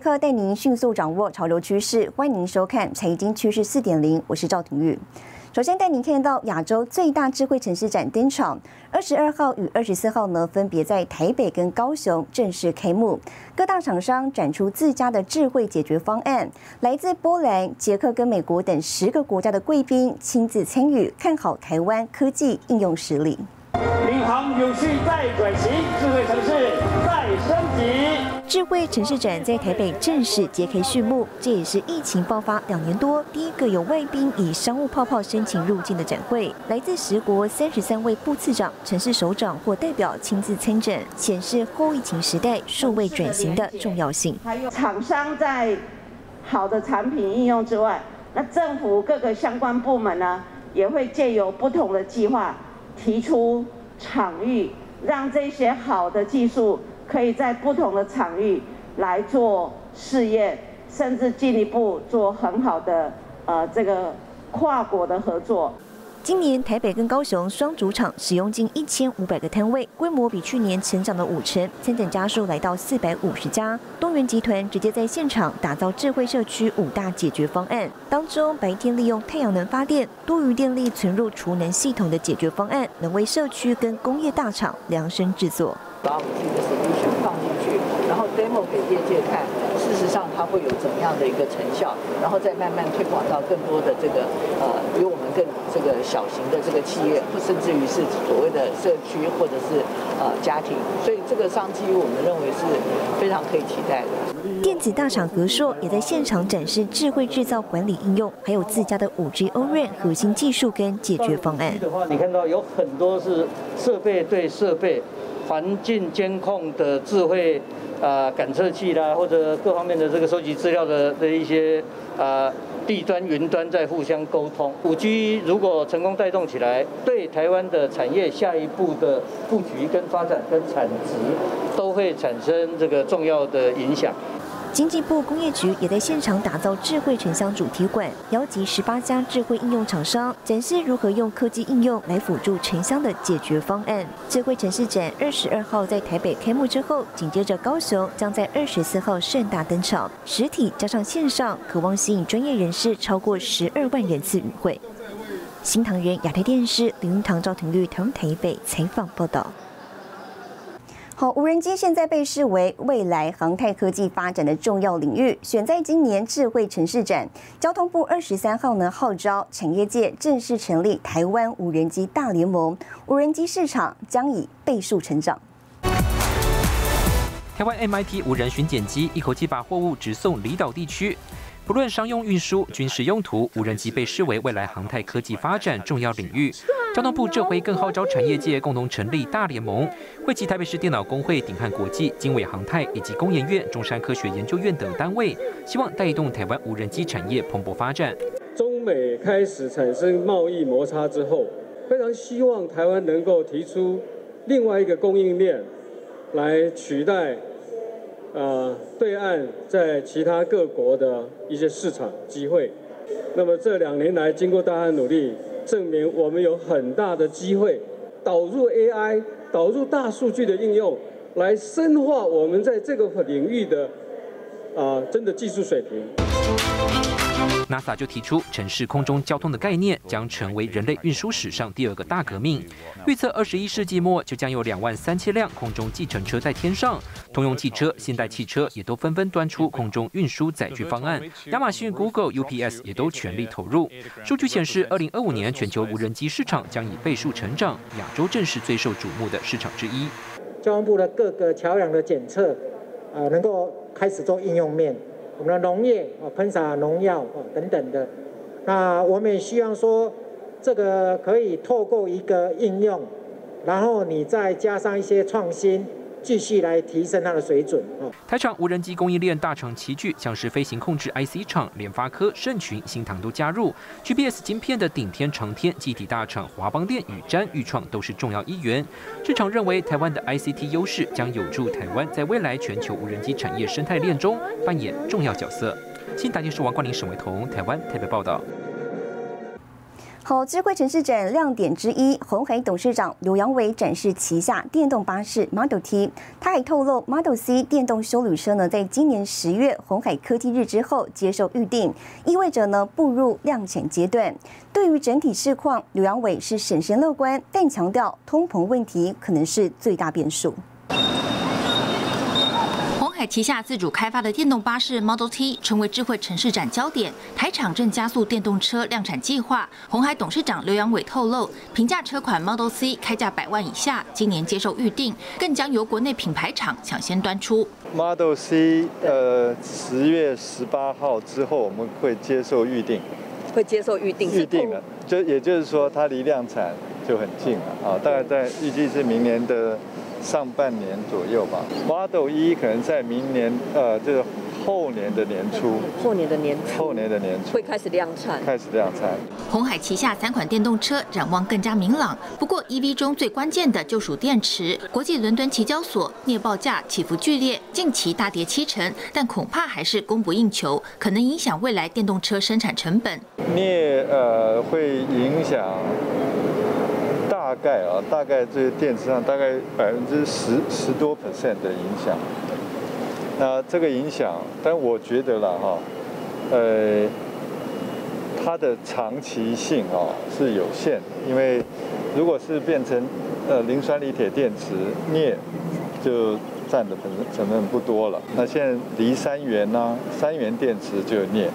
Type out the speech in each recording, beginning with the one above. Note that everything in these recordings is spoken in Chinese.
关键时刻带您迅速掌握潮流趋势，欢迎您收看《财经趋势四点零》，我是赵廷玉。首先带您看到亚洲最大智慧城市展登场，二十二号与二十四号呢，分别在台北跟高雄正式开幕。各大厂商展出自家的智慧解决方案，来自波兰、捷克跟美国等十个国家的贵宾亲自参与，看好台湾科技应用实力。领航有序再转型，智慧城市再升级。智慧城市展在台北正式揭开序幕，这也是疫情爆发两年多第一个有外宾以商务泡泡申请入境的展会。来自十国三十三位部次长、城市首长或代表亲自参展，显示后疫情时代数位转型的重要性。厂商在好的产品应用之外，那政府各个相关部门呢，也会借由不同的计划。提出场域，让这些好的技术可以在不同的场域来做试验，甚至进一步做很好的呃这个跨国的合作。今年台北跟高雄双主场使用近一千五百个摊位，规模比去年成长了五成，参展家数来到四百五十家。东元集团直接在现场打造智慧社区五大解决方案，当中白天利用太阳能发电，多余电力存入储能系统的解决方案，能为社区跟工业大厂量身制作。把我们的 solution 放进去，然后 demo 给业界看，事实上它会有怎么样的一个成效，然后再慢慢推广到更多的这个呃比我们更这个小型的这个企业，或甚至于是所谓的社区或者是呃家庭，所以这个商机我们认为是非常可以期待的。电子大厂和硕也在现场展示智慧制造管理应用，还有自家的五 G O-RAN 核心技术跟解决方案。的话，你看到有很多是设备对设备。环境监控的智慧啊感测器啦，或者各方面的这个收集资料的的一些啊地端云端在互相沟通。五 G 如果成功带动起来，对台湾的产业下一步的布局跟发展跟产值都会产生这个重要的影响。经济部工业局也在现场打造智慧城乡主题馆，邀集十八家智慧应用厂商，展示如何用科技应用来辅助城乡的解决方案。智慧城市展二十二号在台北开幕之后，紧接着高雄将在二十四号盛大登场，实体加上线上，渴望吸引专业人士超过十二万人次与会。新唐人亚太电视林云堂、赵廷玉台湾台北采访报道。好，无人机现在被视为未来航太科技发展的重要领域，选在今年智慧城市展。交通部二十三号呢号召产业界正式成立台湾无人机大联盟，无人机市场将以倍数成长。台湾 MIT 无人巡检机一口气把货物直送离岛地区。不论商用运输、军事用途，无人机被视为未来航太科技发展重要领域。交通部这回更号召产业界共同成立大联盟，汇集台北市电脑工会、鼎汉国际、经纬航太以及工研院、中山科学研究院等单位，希望带动台湾无人机产业蓬勃发展。中美开始产生贸易摩擦之后，非常希望台湾能够提出另外一个供应链来取代。啊，对岸在其他各国的一些市场机会，那么这两年来经过大家努力，证明我们有很大的机会导入 AI、导入大数据的应用，来深化我们在这个领域的啊真的技术水平。NASA 就提出城市空中交通的概念将成为人类运输史上第二个大革命，预测二十一世纪末就将有两万三千辆空中计程车在天上，通用汽车、现代汽车也都纷纷端出空中运输载具方案，亚马逊、Google、UPS 也都全力投入。数据显示，二零二五年全球无人机市场将以倍数成长，亚洲正是最受瞩目的市场之一。交通部的各个桥梁的检测，啊，能够开始做应用面。我们的农业啊，喷洒农药啊等等的，那我们也希望说，这个可以透过一个应用，然后你再加上一些创新。继续来提升它的水准。台厂无人机供应链大厂齐聚，像是飞行控制 IC 厂联发科、盛群、新唐都加入。GPS 晶片的顶天长天、机体大厂华邦电、宇瞻、裕创都是重要一员。市场认为，台湾的 ICT 优势将有助台湾在未来全球无人机产业生态链中扮演重要角色。新台电视王冠林、沈伟彤，台湾台北报道。好，智慧城市展亮点之一，红海董事长刘扬伟展示旗下电动巴士 Model T。他还透露，Model C 电动休旅车呢，在今年十月红海科技日之后接受预定，意味着呢步入量产阶段。对于整体市况，刘扬伟是审慎乐观，但强调通膨问题可能是最大变数。旗下自主开发的电动巴士 Model T 成为智慧城市展焦点，台厂正加速电动车量产计划。红海董事长刘扬伟透露，平价车款 Model C 开价百万以下，今年接受预定，更将由国内品牌厂抢先端出。Model C，呃，十月十八号之后我们会接受预定，会接受预定，预定了，就也就是说它离量产就很近了啊，大概在预计是明年的。上半年左右吧，Model 一可能在明年，呃，就是后年的年初，后年的年初，后年的年初会开始量产，开始量产。红海旗下三款电动车展望更加明朗，不过 EV 中最关键的就属电池。国际伦敦期交所镍报价起伏剧烈，近期大跌七成，但恐怕还是供不应求，可能影响未来电动车生产成本。镍呃会影响。大概啊，大概这些电池上大概百分之十十多 percent 的影响。那这个影响，但我觉得了哈，呃，它的长期性啊是有限，因为如果是变成呃磷酸锂铁电池，镍就占的成成分不多了。那现在离三元呢，三元电池就镍，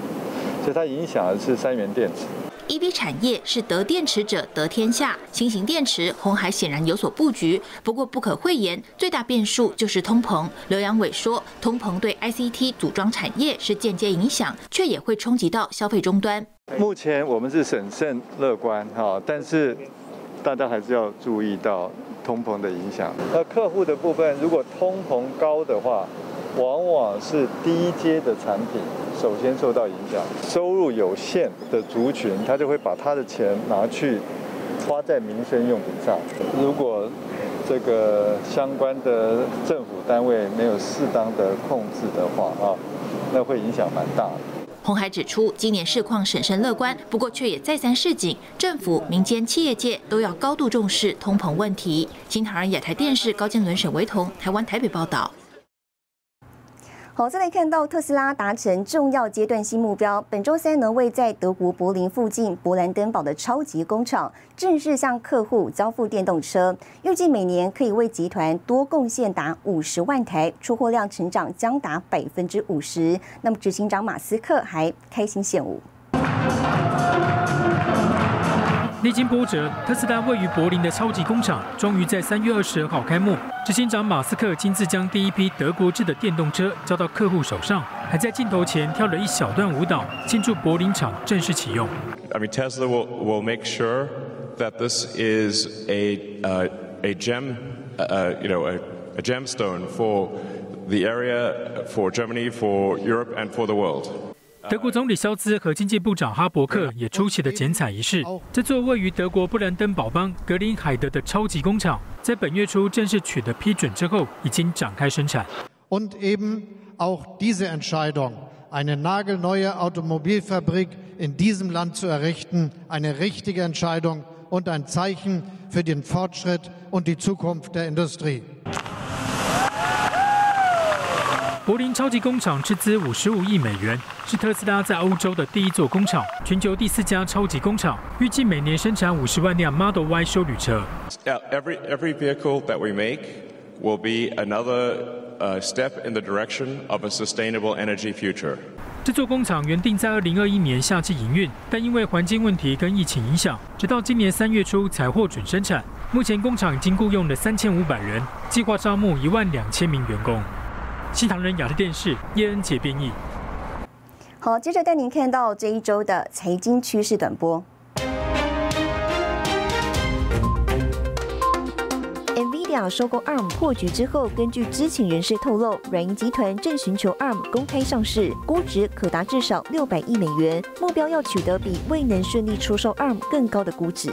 所以它影响的是三元电池。EV 产业是得电池者得天下，新型电池红海显然有所布局。不过不可讳言，最大变数就是通膨。刘阳伟说，通膨对 ICT 组装产业是间接影响，却也会冲击到消费终端。目前我们是审慎乐观哈，但是大家还是要注意到通膨的影响。那客户的部分，如果通膨高的话，往往是低阶的产品首先受到影响，收入有限的族群，他就会把他的钱拿去花在民生用品上。如果这个相关的政府单位没有适当的控制的话啊，那会影响蛮大的。红海指出，今年市况审慎乐观，不过却也再三示警，政府、民间、企业界都要高度重视通膨问题。新唐人亚太电视高建伦、沈维彤，台湾台北报道。好，再来看到特斯拉达成重要阶段性目标，本周三呢，为在德国柏林附近勃兰登堡的超级工厂正式向客户交付电动车，预计每年可以为集团多贡献达五十万台，出货量成长将达百分之五十。那么执行长马斯克还开心献舞。历经波折，特斯拉位于柏林的超级工厂终于在三月二十二号开幕。执行长马斯克亲自将第一批德国制的电动车交到客户手上，还在镜头前跳了一小段舞蹈，庆祝柏林厂正式启用。I mean, Tesla will will make sure that this is a uh, a gem, uh, you know, a, a gemstone for the area, for Germany, for Europe, and for the world. 德国总理肖兹和经济部长哈伯克也出席了剪彩仪式。这座位于德国布兰登堡邦格林海德的超级工厂，在本月初正式取得批准之后，已经展开生产。Und eben auch diese Entscheidung, eine nagelneue Automobilfabrik in diesem Land zu errichten, eine richtige Entscheidung und ein Zeichen für den Fortschritt und die Zukunft der Industrie. 柏林超级工厂斥资五十五亿美元，是特斯拉在欧洲的第一座工厂，全球第四家超级工厂，预计每年生产五十万辆 Model Y 修旅车。Every every vehicle that we make will be another step in the direction of a sustainable energy future。这座工厂原定在二零二一年夏季营运，但因为环境问题跟疫情影响，直到今年三月初才获准生产。目前工厂已经雇佣了三千五百人，计划招募一万两千名员工。西唐人亚的电视叶恩杰编译。好，接着带您看到这一周的财经趋势短波。NVIDIA 收购 ARM 破局之后，根据知情人士透露，软银集团正寻求 ARM 公开上市，估值可达至少六百亿美元，目标要取得比未能顺利出售 ARM 更高的估值。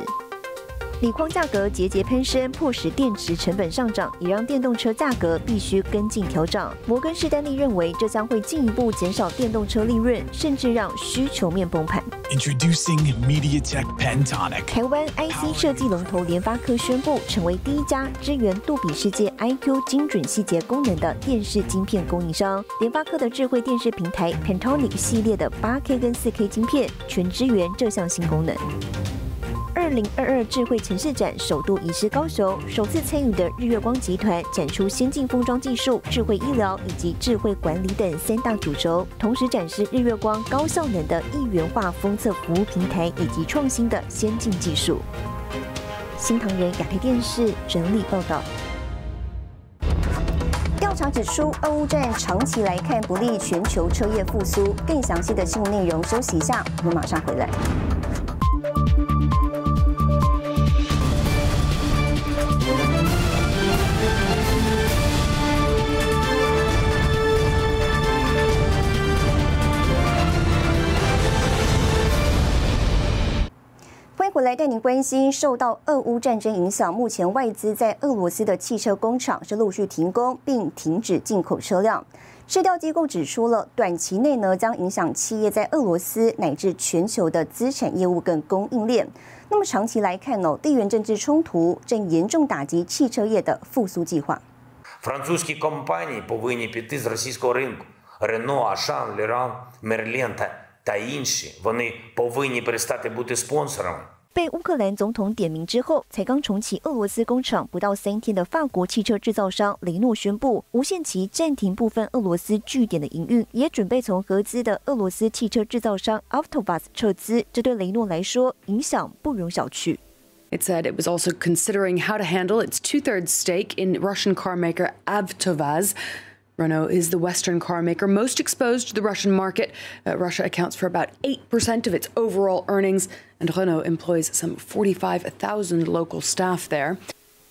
锂矿价格节节攀升，迫使电池成本上涨，也让电动车价格必须跟进调整。摩根士丹利认为，这将会进一步减少电动车利润，甚至让需求面崩盘。Introducing MediaTek Pentonic。台湾 IC 设计龙头联发科宣布，成为第一家支援杜比世界 IQ 精准细节功能的电视晶片供应商。联发科的智慧电视平台 Pentonic 系列的 8K 跟 4K 晶片，全支援这项新功能。二零二二智慧城市展首度移师高雄，首次参与的日月光集团展出先进封装技术、智慧医疗以及智慧管理等三大主轴，同时展示日月光高效能的一元化封测服务平台以及创新的先进技术。新唐人亚太电视整理报道。调查指出，俄乌战长期来看不利全球车业复苏。更详细的新闻内容，休息一下，我们马上回来。回来带您关心，受到俄乌战争影响，目前外资在俄罗斯的汽车工厂是陆续停工，并停止进口车辆。市调机构指出了，短期内呢将影响企业在俄罗斯乃至全球的资产业务跟供应链。那么长期来看呢，地缘政治冲突正严重打击汽车业的复苏计划。Французькі компанії повинні піти з російського ринку. Renault, Auchan, Leroy Merlin та інші вони повинні перестати бути спонсорами. 被乌克兰总统点名之后，才刚重启俄罗斯工厂不到三天的法国汽车制造商雷诺宣布无限期暂停部分俄罗斯据点的营运，也准备从合资的俄罗斯汽车制造商 Avtovaz 撤资。这对雷诺来说影响不容小觑。It said it was also considering how to handle its two-thirds stake in Russian car maker Avtovaz. Renault is the Western car maker most exposed to the Russian market. Uh, Russia accounts for about 8% of its overall earnings, and Renault employs some 45,000 local staff there.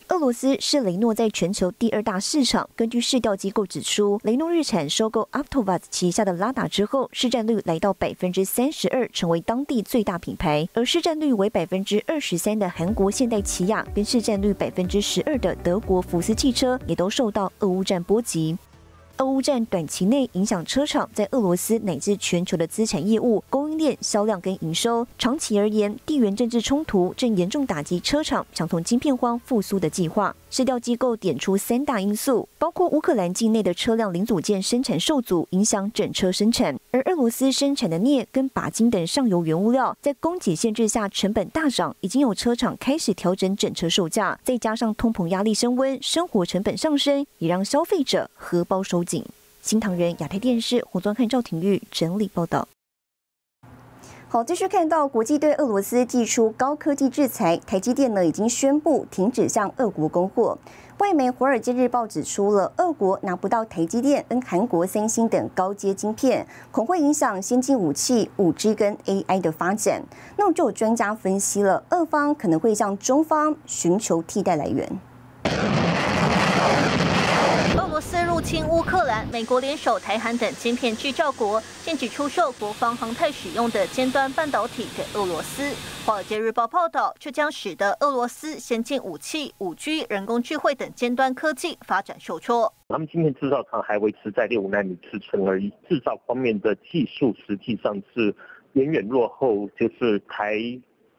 俄罗斯是雷诺在全球第二大市场。根据市调机构指出，雷诺日产收购 Avtovaz 旗下的拉达之后，市占率来到百分之三十二，成为当地最大品牌。而市占率为百分之二十三的韩国现代起亚，跟市占率百分之十二的德国福斯汽车，也都受到俄乌战波及。俄乌战短期内影响车厂在俄罗斯乃至全球的资产业务、供应链、销量跟营收。长期而言，地缘政治冲突正严重打击车厂想从晶片荒复苏的计划。市调机构点出三大因素，包括乌克兰境内的车辆零组件生产受阻，影响整车生产；而俄罗斯生产的镍跟钯金等上游原物料在供给限制下成本大涨，已经有车厂开始调整整车售价。再加上通膨压力升温，生活成本上升，也让消费者荷包收紧。新唐人亚太电视胡宗汉、赵廷玉整理报道。好，继续看到国际对俄罗斯寄出高科技制裁，台积电呢已经宣布停止向俄国供货。外媒《华尔街日报》指出了，俄国拿不到台积电跟韩国三星等高阶晶片，恐会影响先进武器、五 G 跟 AI 的发展。那么就有专家分析了，俄方可能会向中方寻求替代来源。乌克兰，美国联手台韩等晶片制造国，禁止出售国防航太使用的尖端半导体给俄罗斯。华尔街日报报道，这将使得俄罗斯先进武器、五 G、人工智慧等尖端科技发展受挫。他们晶片制造厂还维持在六纳米制程而已，制造方面的技术实际上是远远落后，就是台、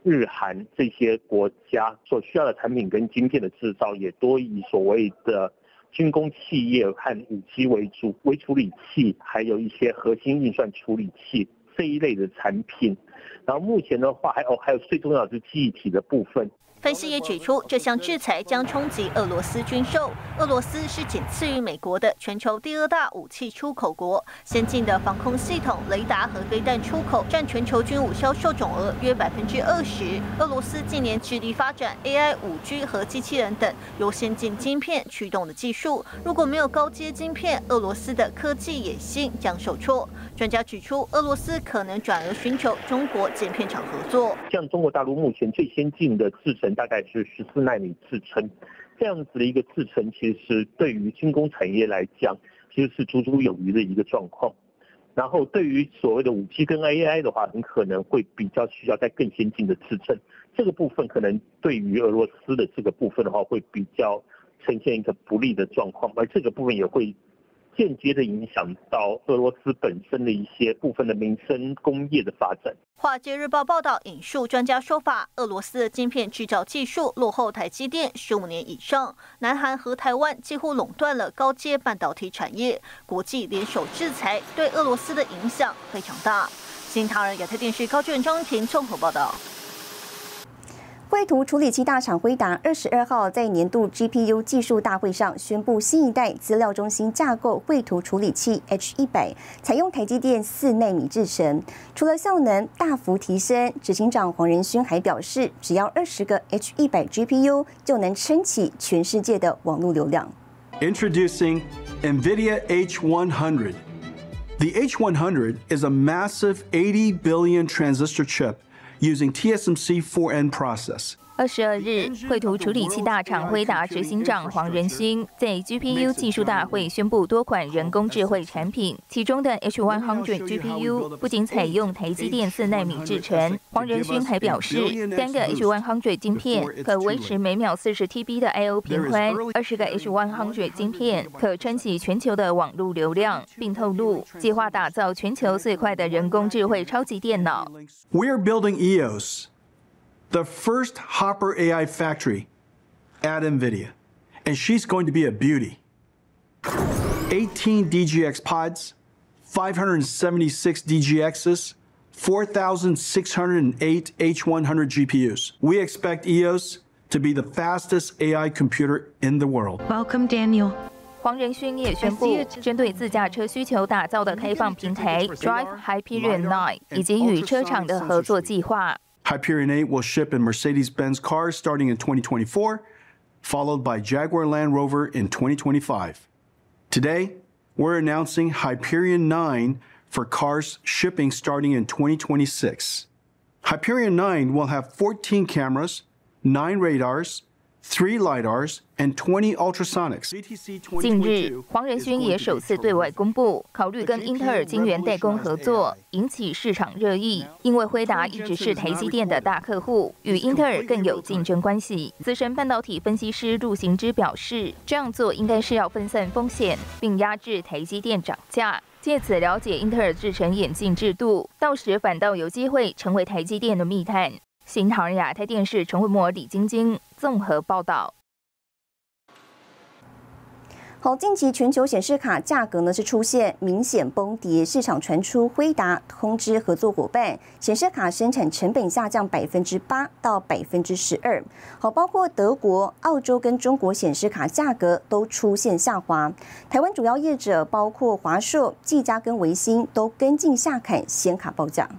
日、韩这些国家所需要的产品跟晶片的制造，也多以所谓的。军工企业和武器为主，微处理器，还有一些核心运算处理器这一类的产品。然后目前的话，还有还有最重要的是记忆体的部分。分析也指出，这项制裁将冲击俄罗斯军售。俄罗斯是仅次于美国的全球第二大武器出口国，先进的防空系统、雷达和飞弹出口占全球军武销售总额约百分之二十。俄罗斯近年致力发展 AI、五 G 和机器人等由先进晶片驱动的技术。如果没有高阶晶片，俄罗斯的科技野心将受挫。专家指出，俄罗斯可能转而寻求中国晶片厂合作。像中国大陆目前最先进的制程大概是十四纳米制程，这样子的一个制程，其实对于军工产业来讲，其实是足足有余的一个状况。然后对于所谓的五 G 跟 AI 的话，很可能会比较需要在更先进的支撑。这个部分可能对于俄罗斯的这个部分的话，会比较呈现一个不利的状况，而这个部分也会。间接的影响到俄罗斯本身的一些部分的民生工业的发展。华尔街日报报道引述专家说法，俄罗斯的晶片制造技术落后台积电十五年以上。南韩和台湾几乎垄断了高阶半导体产业，国际联手制裁对俄罗斯的影响非常大。新唐人亚太电视高俊张平综合报道。绘图处理器大厂辉达二十二号在年度 GPU 技术大会上宣布，新一代资料中心架构绘图处理器 H 一百采用台积电四纳米制程，除了效能大幅提升，执行长黄仁勋还表示，只要二十个 H 一百 GPU 就能撑起全世界的网络流量。Introducing NVIDIA H100. The H100 is a massive 80 billion transistor chip using TSMC 4N process. 二十二日，绘图处理器大厂辉达执行长黄仁勋在 GPU 技术大会宣布多款人工智慧产品，其中的 H100 GPU 不仅采用台积电四纳米制程，黄仁勋还表示，三个 H100 晶片可维持每秒四十 TB 的 I/O 频宽，二十个 H100 晶片可撑起全球的网络流量，并透露计划打造全球最快的人工智慧超级电脑。We are building EOS. the first Hopper AI factory at NVIDIA, and she's going to be a beauty. 18 DGX pods, 576 DGXs, 4,608 H100 GPUs. We expect EOS to be the fastest AI computer in the world. Welcome, Daniel. 黄仁勋也宣布，针对自驾车需求打造的开放平台 Drive Hyperion 9以及与车厂的合作计划。 Hyperion 8 will ship in Mercedes Benz cars starting in 2024, followed by Jaguar Land Rover in 2025. Today, we're announcing Hyperion 9 for cars shipping starting in 2026. Hyperion 9 will have 14 cameras, 9 radars, three lidars and twenty ultrasonics。近日，黄仁勋也首次对外公布，考虑跟英特尔晶圆代工合作，引起市场热议。因为辉达一直是台积电的大客户，与英特尔更有竞争关系。资深半导体分析师陆行之表示，这样做应该是要分散风险，并压制台积电涨价，借此了解英特尔制成眼镜制度，到时反倒有机会成为台积电的密探。新唐人亚太电视陈慧模、李晶晶综合报道。好，近期全球显示卡价格呢是出现明显崩跌，市场传出辉达通知合作伙伴，显示卡生产成本下降百分之八到百分之十二。好，包括德国、澳洲跟中国显示卡价格都出现下滑。台湾主要业者包括华硕、技嘉跟维新都跟进下砍显卡报价。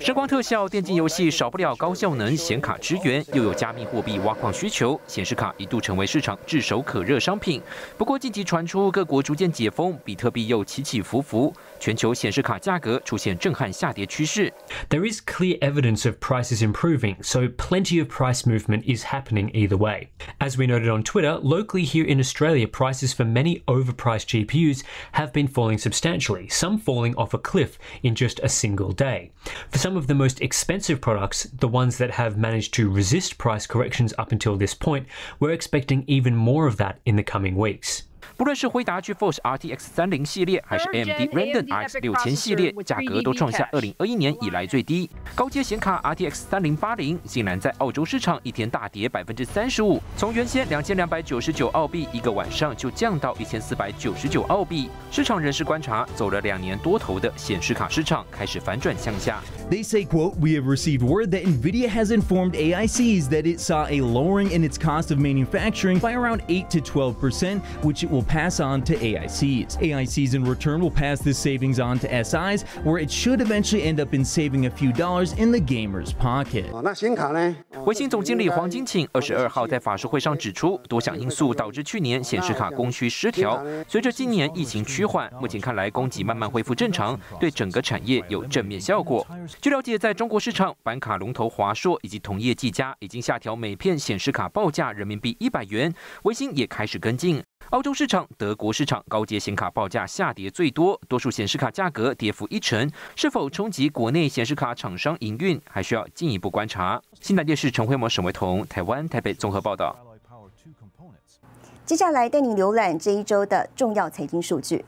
声光特效、电竞游戏少不了高效能显卡支援，又有加密货币挖矿需求，显示卡一度成为市场炙手可热商品。不过近期传出各国逐渐解封，比特币又起起伏伏。全球显示卡价格出现震撼下跌趋势。There is clear evidence of prices improving, so plenty of price movement is happening either way. As we noted on Twitter, locally here in Australia, prices for many overpriced GPUs have been falling substantially, some falling off a cliff in just a single day. For some of the most expensive products, the ones that have managed to resist price corrections up until this point, we're expecting even more of that in the coming weeks. 不论是辉达 GeForce RTX 三零系列，还是 AMD Radeon RX 六千系列，价格都创下二零二一年以来最低。高阶显卡 RTX 三零八零竟然在澳洲市场一天大跌百分之三十五，从原先两千两百九十九澳币一个晚上就降到一千四百九十九澳币。市场人士观察，走了两年多头的显示卡市场开始反转向下。They say, "quote We have received word that Nvidia has informed AICs that it saw a lowering in its cost of manufacturing by around eight to twelve percent, which it will." Pass on to AICs. AICs in return will pass this savings on to SIs, where it should eventually end up in saving a few dollars in the gamer's pocket. 那显卡呢？微星总经理黄金庆二十二号在法术会上指出，多项因素导致去年显示卡供需失调。随着今年疫情趋缓，目前看来供给慢慢恢复正常，对整个产业有正面效果。据了解，在中国市场，板卡龙头华硕以及同业技嘉已经下调每片显示卡报价人民币一百元，微星也开始跟进。澳洲市场、德国市场高阶显卡报价下跌最多，多数显示卡价格跌幅一成，是否冲击国内显示卡厂商营运，还需要进一步观察。新台电视陈慧模、沈维彤，台湾台北综合报道。接下来带您浏览这一周的重要财经数据。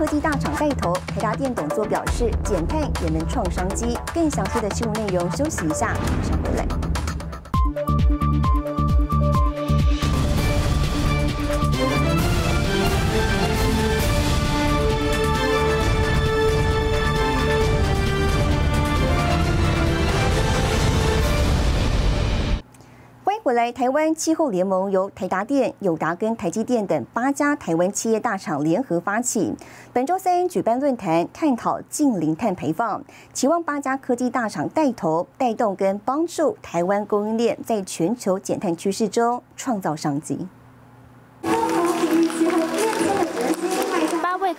科技大厂带头，台达电董做表示，减碳也能创商机。更详细的新闻内容，休息一下，马上回来。来台湾气候联盟由台达电、友达跟台积电等八家台湾企业大厂联合发起，本周三举办论坛，探讨近零碳排放，期望八家科技大厂带头带动跟帮助台湾供应链在全球减碳趋势中创造商机。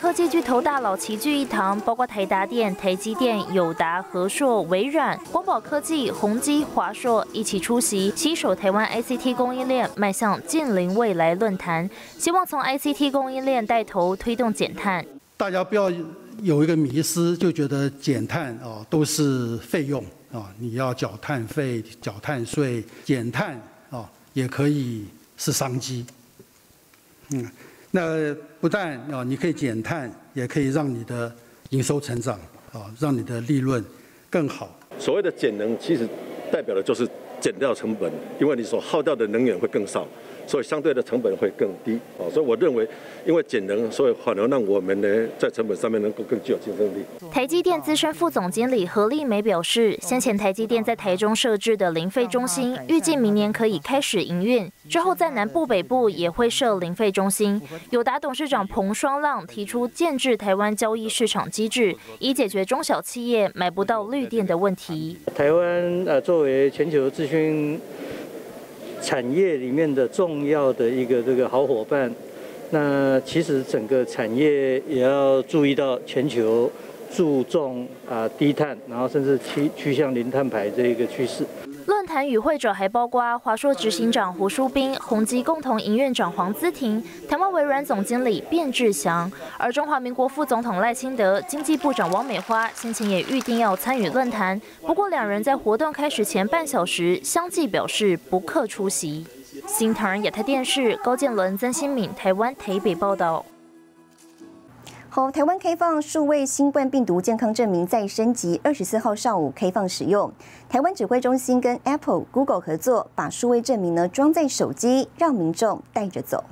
科技巨头大佬齐聚一堂，包括台达电、台积电、友达、和硕、微软、光宝科技、宏基、华硕一起出席，携手台湾 ICT 供应链迈向近零未来论坛，希望从 ICT 供应链带头推动减碳。大家不要有一个迷思，就觉得减碳哦都是费用啊，你要缴碳费、缴碳税，减碳啊也可以是商机，嗯。那不但啊，你可以减碳，也可以让你的营收成长啊，让你的利润更好。所谓的减能，其实代表的就是减掉成本，因为你所耗掉的能源会更少。所以相对的成本会更低哦，所以我认为，因为减能，所以可能让我们呢在成本上面能够更具有竞争力。台积电资深副总经理何丽梅表示，先前台积电在台中设置的零费中心，预计明年可以开始营运，之后在南部、北部也会设零费中心。友达董事长彭双浪提出建制台湾交易市场机制，以解决中小企业买不到绿电的问题。台湾呃，作为全球资军。产业里面的重要的一个这个好伙伴，那其实整个产业也要注意到全球注重啊低碳，然后甚至趋趋向零碳排这一个趋势。论坛与会者还包括华硕执行长胡淑斌、宏基共同营运长黄姿婷、台湾微软总经理卞志祥，而中华民国副总统赖清德、经济部长王美花先前也预定要参与论坛，不过两人在活动开始前半小时相继表示不克出席。新唐人亚太电视高建伦、曾新敏，台湾台北报道。好，台湾开放数位新冠病毒健康证明再升级，二十四号上午开放使用。台湾指挥中心跟 Apple、Google 合作，把数位证明呢装在手机，让民众带着走。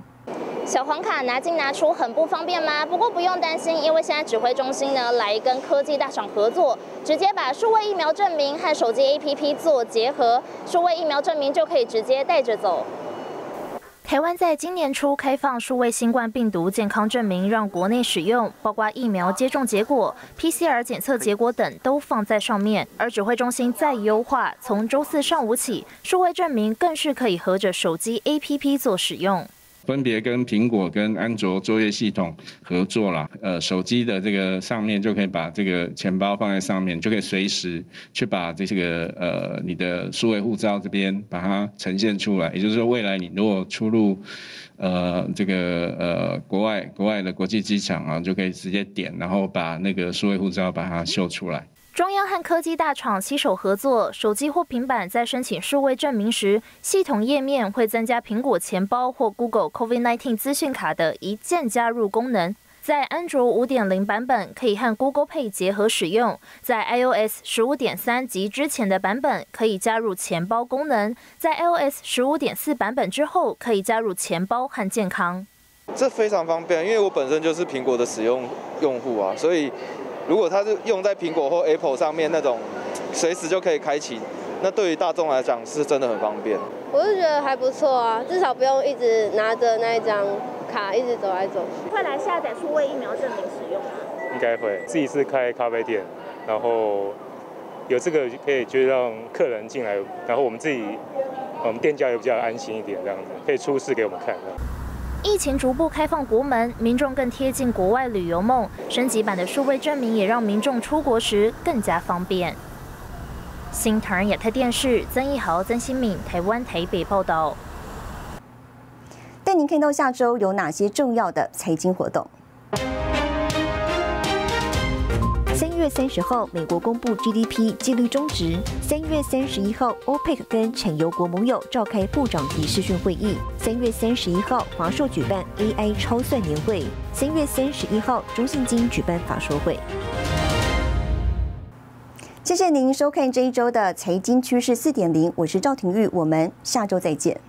小黄卡拿进拿出很不方便吗？不过不用担心，因为现在指挥中心呢来跟科技大厂合作，直接把数位疫苗证明和手机 APP 做结合，数位疫苗证明就可以直接带着走。台湾在今年初开放数位新冠病毒健康证明，让国内使用，包括疫苗接种结果、PCR 检测结果等都放在上面。而指挥中心再优化，从周四上午起，数位证明更是可以合着手机 APP 做使用。分别跟苹果跟安卓作业系统合作了，呃，手机的这个上面就可以把这个钱包放在上面，就可以随时去把这些个呃你的数位护照这边把它呈现出来。也就是说，未来你如果出入呃这个呃国外国外的国际机场啊，就可以直接点，然后把那个数位护照把它秀出来。中央和科技大厂携手合作，手机或平板在申请数位证明时，系统页面会增加苹果钱包或 Google COVID-19 资讯卡的一键加入功能。在安卓五点零版本可以和 Google Pay 结合使用，在 iOS 十五点三及之前的版本可以加入钱包功能，在 iOS 十五点四版本之后可以加入钱包和健康。这非常方便，因为我本身就是苹果的使用用户啊，所以如果它是用在苹果或 Apple 上面那种，随时就可以开启，那对于大众来讲是真的很方便。我是觉得还不错啊，至少不用一直拿着那一张卡一直走来走去。会来下载数位疫苗证明使用吗？应该会，自己是开咖啡店，然后有这个可以就让客人进来，然后我们自己，我们店家也比较安心一点，这样子可以出示给我们看。疫情逐步开放国门，民众更贴近国外旅游梦。升级版的数位证明也让民众出国时更加方便。新唐亚太电视曾义豪、曾新敏，台湾台北报道。带您看到下周有哪些重要的财经活动。三十号，美国公布 GDP 纪律中值。三月三十一号，OPEC 跟产油国盟友召开部长级视讯会议。三月三十一号，华硕举办 AI 超算年会。三月三十一号，中信金举办法说会。谢谢您收看这一周的财经趋势四点零，我是赵廷玉，我们下周再见。